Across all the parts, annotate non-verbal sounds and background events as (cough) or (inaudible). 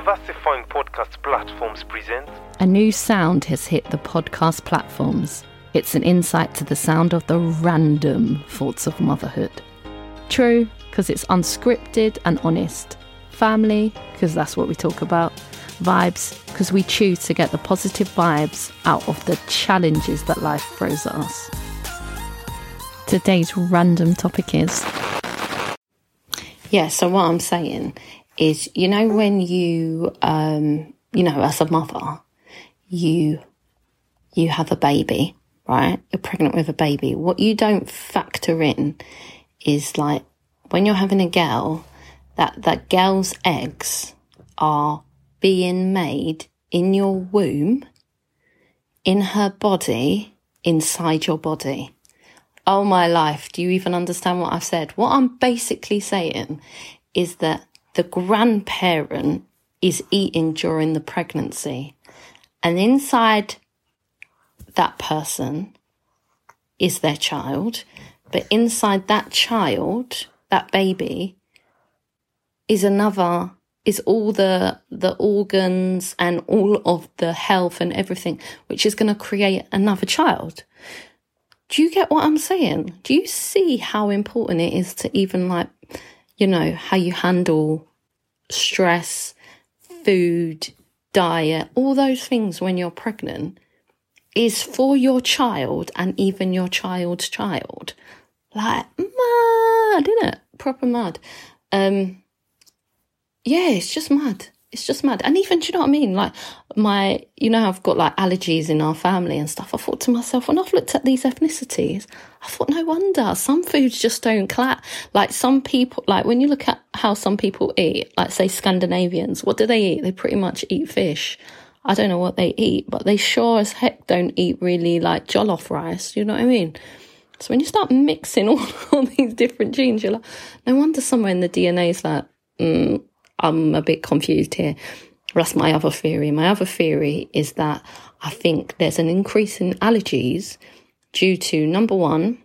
Diversifying Podcast Platforms present A new sound has hit the podcast platforms. It's an insight to the sound of the random thoughts of motherhood. True, because it's unscripted and honest. Family, because that's what we talk about. Vibes, because we choose to get the positive vibes out of the challenges that life throws at us. Today's random topic is. Yeah, so what I'm saying is, you know, when you, um, you know, as a mother, you, you have a baby, right? You're pregnant with a baby. What you don't factor in is like when you're having a girl, that, that girl's eggs are being made in your womb, in her body, inside your body. Oh my life. Do you even understand what I've said? What I'm basically saying is that the grandparent is eating during the pregnancy. And inside that person is their child. But inside that child, that baby, is another is all the the organs and all of the health and everything which is going to create another child do you get what i'm saying do you see how important it is to even like you know, how you handle stress, food, diet, all those things when you're pregnant is for your child and even your child's child. Like mad, isn't it? Proper mad. Um, yeah, it's just mad it's just mad. And even, do you know what I mean? Like my, you know, I've got like allergies in our family and stuff. I thought to myself, when I've looked at these ethnicities, I thought, no wonder some foods just don't clap. Like some people, like when you look at how some people eat, like say Scandinavians, what do they eat? They pretty much eat fish. I don't know what they eat, but they sure as heck don't eat really like jollof rice. You know what I mean? So when you start mixing (laughs) all, all these different genes, you're like, no wonder somewhere in the DNA is like, mm, I'm a bit confused here. That's my other theory. My other theory is that I think there's an increase in allergies due to number one,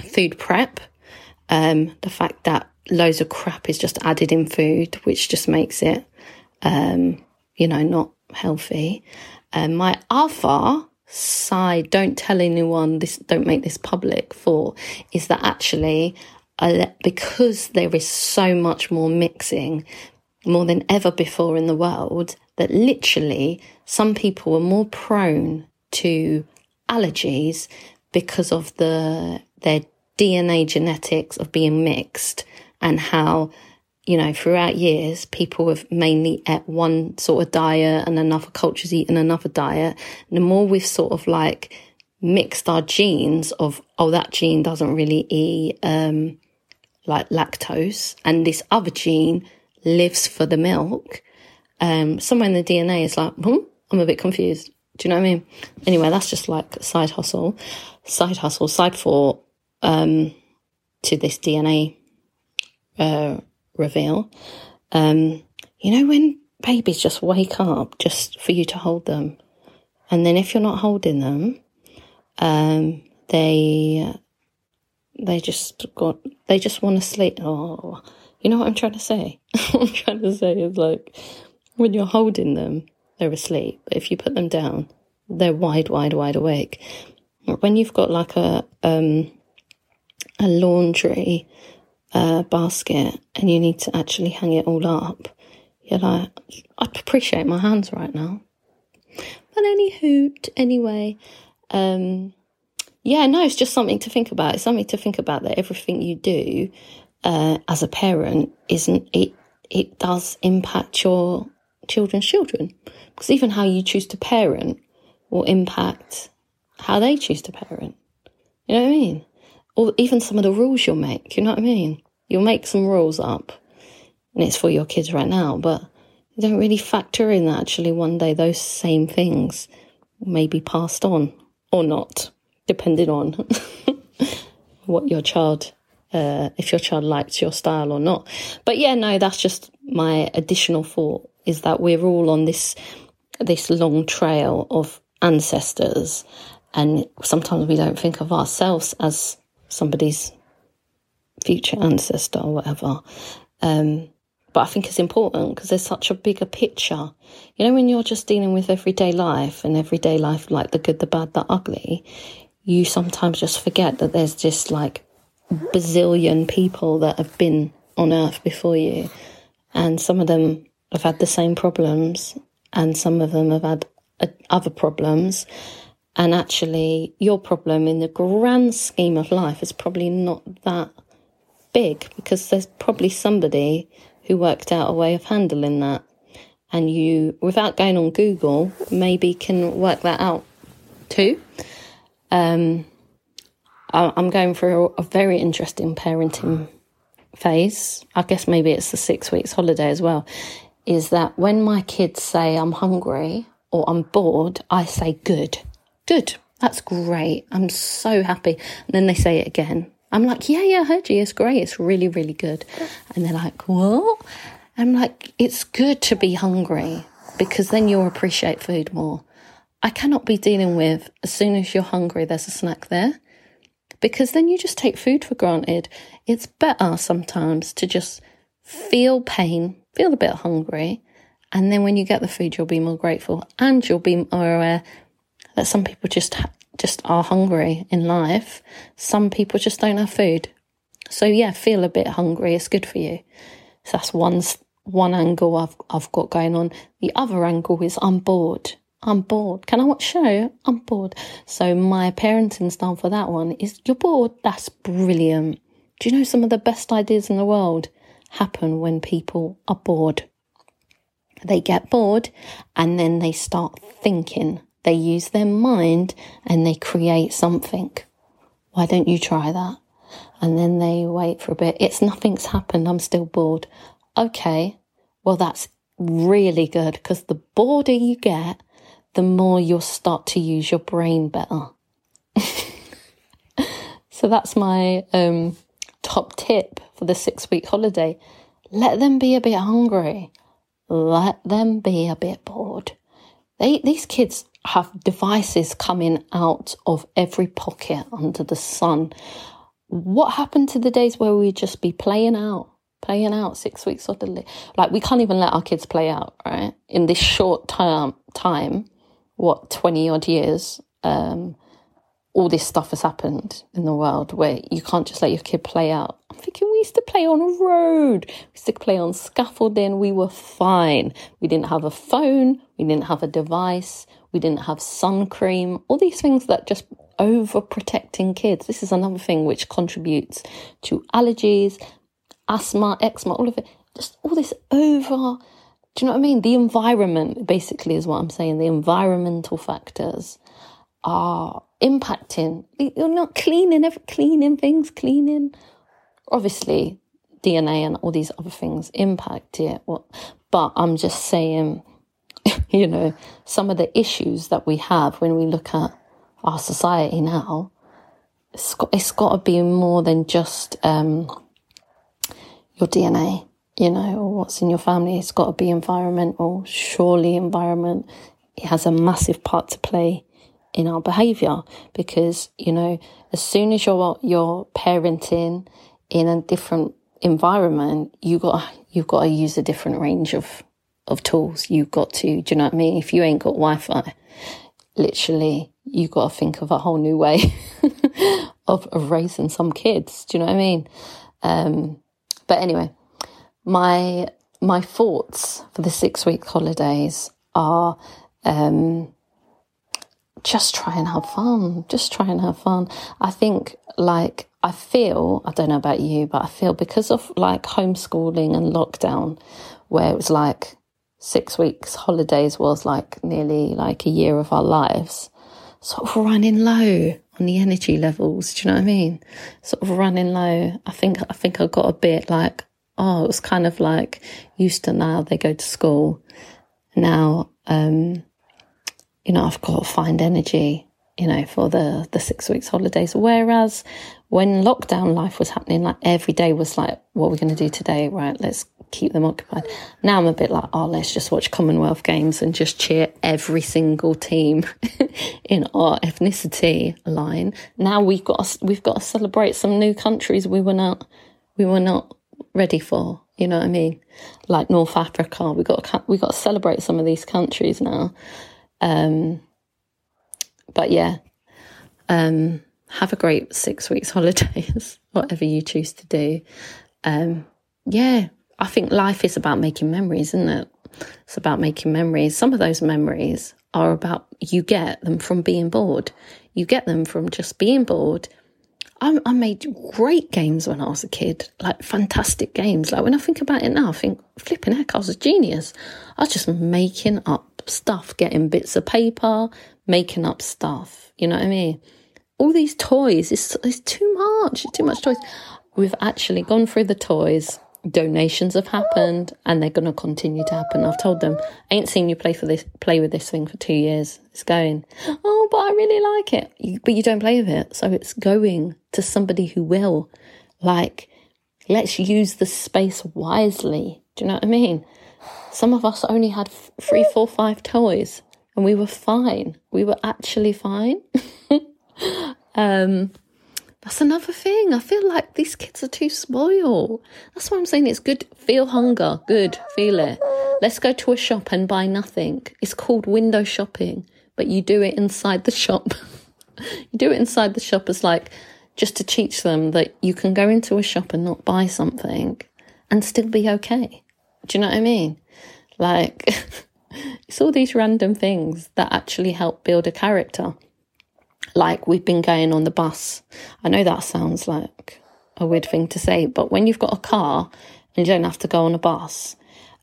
food prep, um, the fact that loads of crap is just added in food, which just makes it, um, you know, not healthy. Um, my other side, don't tell anyone this, don't make this public for, is that actually because there is so much more mixing, more than ever before in the world, that literally some people are more prone to allergies because of the their DNA genetics of being mixed and how you know throughout years people have mainly ate one sort of diet and another culture's eaten another diet. And the more we've sort of like mixed our genes of oh that gene doesn't really eat um, like lactose, and this other gene lives for the milk. Um, somewhere in the DNA is like, hmm, I'm a bit confused. Do you know what I mean? Anyway, that's just like side hustle, side hustle, side thought um, to this DNA uh, reveal. Um, you know, when babies just wake up just for you to hold them, and then if you're not holding them, um, they they just got they just want to sleep. Oh, you know what I'm trying to say? (laughs) what I'm trying to say is like when you're holding them, they're asleep. But if you put them down, they're wide, wide, wide awake. When you've got like a um, a laundry uh, basket and you need to actually hang it all up, you're like, I'd appreciate my hands right now. But any hoot, anyway. Um, yeah, no, it's just something to think about. It's something to think about that everything you do uh, as a parent isn't it. It does impact your children's children because even how you choose to parent will impact how they choose to parent. You know what I mean? Or even some of the rules you'll make. You know what I mean? You'll make some rules up, and it's for your kids right now, but you don't really factor in that actually one day those same things may be passed on or not depending on (laughs) what your child, uh, if your child likes your style or not. But yeah, no, that's just my additional thought is that we're all on this this long trail of ancestors, and sometimes we don't think of ourselves as somebody's future ancestor or whatever. Um, but I think it's important because there's such a bigger picture. You know, when you're just dealing with everyday life and everyday life, like the good, the bad, the ugly, you sometimes just forget that there's just like bazillion people that have been on earth before you. And some of them have had the same problems, and some of them have had uh, other problems. And actually, your problem in the grand scheme of life is probably not that big because there's probably somebody who worked out a way of handling that. And you, without going on Google, maybe can work that out too. Um, I'm going through a very interesting parenting phase. I guess maybe it's the six weeks holiday as well. Is that when my kids say I'm hungry or I'm bored, I say good, good. That's great. I'm so happy. And then they say it again. I'm like, yeah, yeah, I heard you. It's great. It's really, really good. And they're like, what? I'm like, it's good to be hungry because then you'll appreciate food more. I cannot be dealing with as soon as you're hungry, there's a snack there because then you just take food for granted. It's better sometimes to just feel pain, feel a bit hungry, and then when you get the food, you'll be more grateful and you'll be more aware that some people just just are hungry in life. Some people just don't have food. So yeah, feel a bit hungry. It's good for you. So that's one one angle I've I've got going on. The other angle is I'm bored. I'm bored. Can I watch show? I'm bored. So my parenting style for that one is you're bored. That's brilliant. Do you know some of the best ideas in the world happen when people are bored? They get bored and then they start thinking they use their mind and they create something. Why don't you try that? And then they wait for a bit. It's nothing's happened. I'm still bored. Okay. Well, that's really good because the boarder you get, the more you'll start to use your brain better. (laughs) so that's my um, top tip for the six week holiday. Let them be a bit hungry. Let them be a bit bored. They, these kids have devices coming out of every pocket under the sun. What happened to the days where we'd just be playing out, playing out six weeks of the like we can't even let our kids play out, right? In this short term time, what twenty odd years, um, all this stuff has happened in the world where you can't just let your kid play out. I'm thinking we used to play on a road, we used to play on scaffolding, we were fine. We didn't have a phone, we didn't have a device, we didn't have sun cream, all these things that just overprotecting kids. This is another thing which contributes to allergies, asthma, eczema, all of it. Just all this over. Do you know what I mean? The environment, basically, is what I'm saying. The environmental factors are impacting. You're not cleaning, cleaning things, cleaning. Obviously, DNA and all these other things impact it. But I'm just saying (laughs) you know, some of the issues that we have when we look at our society now, it's got, it's got to be more than just um, your DNA, you know, or what's in your family. It's got to be environmental. Surely, environment it has a massive part to play in our behavior because you know, as soon as you're you're parenting in a different environment, you got you've got to use a different range of of tools. You've got to, do you know what I mean? If you ain't got Wi Fi, literally, you've got to think of a whole new way (laughs) of, of raising some kids. Do you know what I mean? Um, but anyway, my my thoughts for the six week holidays are um, just try and have fun. Just try and have fun. I think, like, I feel, I don't know about you, but I feel because of like homeschooling and lockdown, where it was like six weeks holidays was like nearly like a year of our lives, sort of running low on the energy levels. Do you know what I mean? Sort of running low. I think I think I got a bit like oh, it was kind of like used to now they go to school. Now, um, you know, I've got to find energy, you know, for the the six weeks holidays. Whereas when lockdown life was happening, like every day was like, what are we going to do today? Right, let's keep them occupied. Now I'm a bit like, oh, let's just watch Commonwealth Games and just cheer every single team (laughs) in our ethnicity line. Now we've got to, we've got to celebrate some new countries we were not we were not ready for. You know what I mean? Like North Africa, we got we got to celebrate some of these countries now. Um, but yeah, um, have a great six weeks (laughs) holidays, whatever you choose to do. Um, yeah, I think life is about making memories, isn't it? It's about making memories. Some of those memories are about you get them from being bored. You get them from just being bored. I, I made great games when I was a kid, like fantastic games. Like when I think about it now, I think flipping heck, I was a genius. I was just making up stuff, getting bits of paper, making up stuff. You know what I mean? All these toys, it's, it's too much, it's too much toys. We've actually gone through the toys donations have happened and they're going to continue to happen. I've told them, I ain't seen you play for this, play with this thing for two years. It's going, oh, but I really like it. You, but you don't play with it. So it's going to somebody who will. Like, let's use the space wisely. Do you know what I mean? Some of us only had three, four, five toys and we were fine. We were actually fine. (laughs) um, that's another thing. I feel like these kids are too spoiled. That's why I'm saying it's good. Feel hunger. Good. Feel it. Let's go to a shop and buy nothing. It's called window shopping, but you do it inside the shop. (laughs) you do it inside the shop as like just to teach them that you can go into a shop and not buy something and still be okay. Do you know what I mean? Like, (laughs) it's all these random things that actually help build a character like we've been going on the bus. I know that sounds like a weird thing to say, but when you've got a car and you don't have to go on a bus,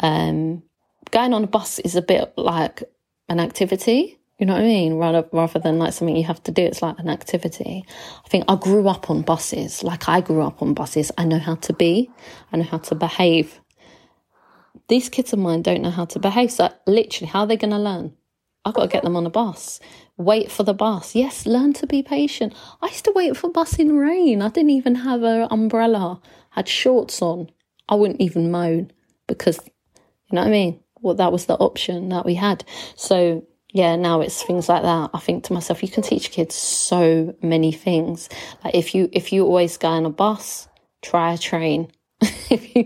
um, going on a bus is a bit like an activity. You know what I mean? Rather, rather than like something you have to do, it's like an activity. I think I grew up on buses. Like I grew up on buses. I know how to be. I know how to behave. These kids of mine don't know how to behave. So literally, how are they going to learn? I've got to get them on a bus wait for the bus. Yes, learn to be patient. I used to wait for bus in rain. I didn't even have an umbrella. Had shorts on. I wouldn't even moan because you know what I mean? Well, that was the option that we had. So yeah, now it's things like that. I think to myself, you can teach kids so many things. Like if you if you always go on a bus, try a train. (laughs) if you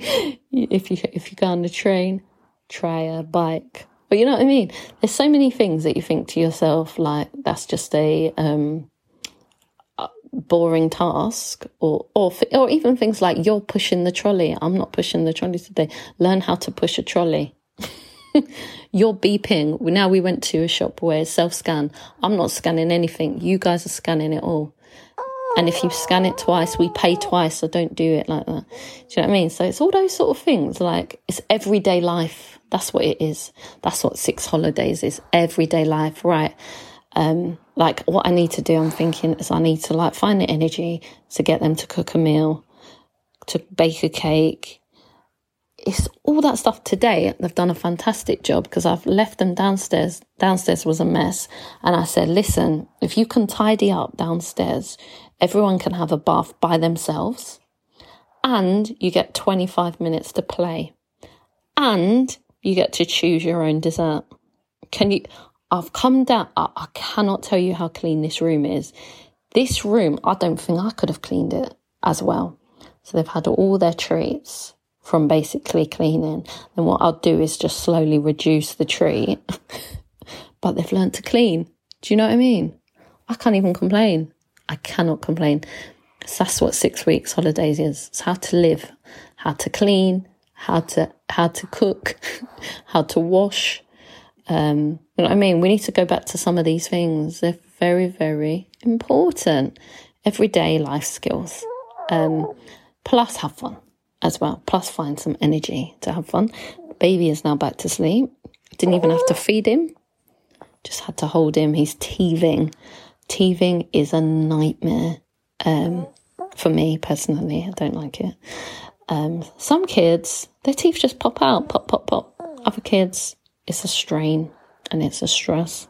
if you if you go on a train, try a bike. But you know what I mean? There's so many things that you think to yourself, like, that's just a, um, boring task or, or or even things like you're pushing the trolley. I'm not pushing the trolley today. Learn how to push a trolley. (laughs) You're beeping. Now we went to a shop where self-scan. I'm not scanning anything. You guys are scanning it all. And if you scan it twice we pay twice so don't do it like that. Do you know what i mean? So it's all those sort of things like it's everyday life that's what it is. That's what six holidays is. Everyday life, right? Um, like what I need to do, I'm thinking is I need to like find the energy to get them to cook a meal, to bake a cake. It's all that stuff today. They've done a fantastic job because I've left them downstairs. Downstairs was a mess. And I said, listen, if you can tidy up downstairs, everyone can have a bath by themselves and you get 25 minutes to play. And you get to choose your own dessert. Can you? I've come down. I, I cannot tell you how clean this room is. This room, I don't think I could have cleaned it as well. So they've had all their treats from basically cleaning. Then what I'll do is just slowly reduce the treat. (laughs) but they've learned to clean. Do you know what I mean? I can't even complain. I cannot complain. So that's what six weeks holidays is. It's how to live, how to clean, how to how to cook, (laughs) how to wash. Um, you know what I mean? We need to go back to some of these things. They're very, very important. Everyday life skills. Um, plus have fun as well. Plus find some energy to have fun. Baby is now back to sleep. Didn't even have to feed him. Just had to hold him. He's teething. Teething is a nightmare. Um, for me personally, I don't like it. Um, some kids, their teeth just pop out, pop, pop, pop. Other kids, it's a strain and it's a stress.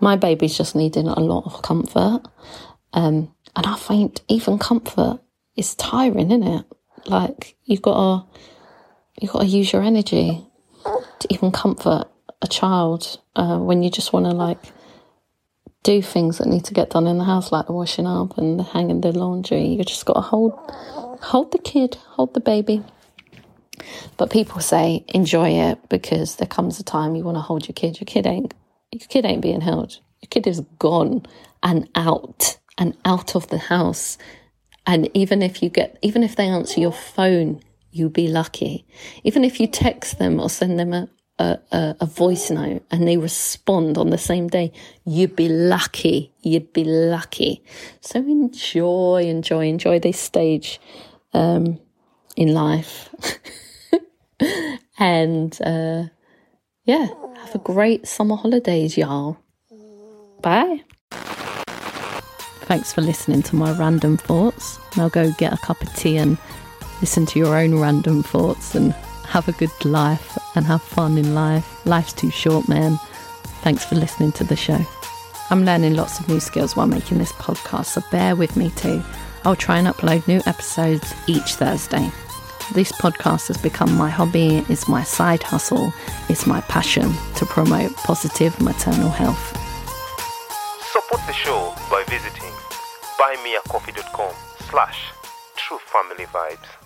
My baby's just needing a lot of comfort. Um, and I find even comfort is tiring, isn't it? Like you've got to, you've got to use your energy to even comfort a child uh, when you just want to like do things that need to get done in the house, like the washing up and the hanging the laundry. You just got to hold hold the kid, hold the baby. But people say enjoy it because there comes a time you want to hold your kid. Your kid ain't your kid ain't being held. Your kid is gone and out and out of the house. And even if you get, even if they answer your phone, you be lucky. Even if you text them or send them a, a, a, a voice note and they respond on the same day, you'd be lucky. You'd be lucky. So enjoy, enjoy, enjoy this stage um, in life. (laughs) and uh, yeah, have a great summer holidays, y'all. Bye. Thanks for listening to my random thoughts. Now go get a cup of tea and listen to your own random thoughts and have a good life and have fun in life. Life's too short, man. Thanks for listening to the show. I'm learning lots of new skills while making this podcast, so bear with me too. I'll try and upload new episodes each Thursday. This podcast has become my hobby, it's my side hustle, it's my passion to promote positive maternal health. Support the show by visiting buymeacoffee.com slash true family vibes.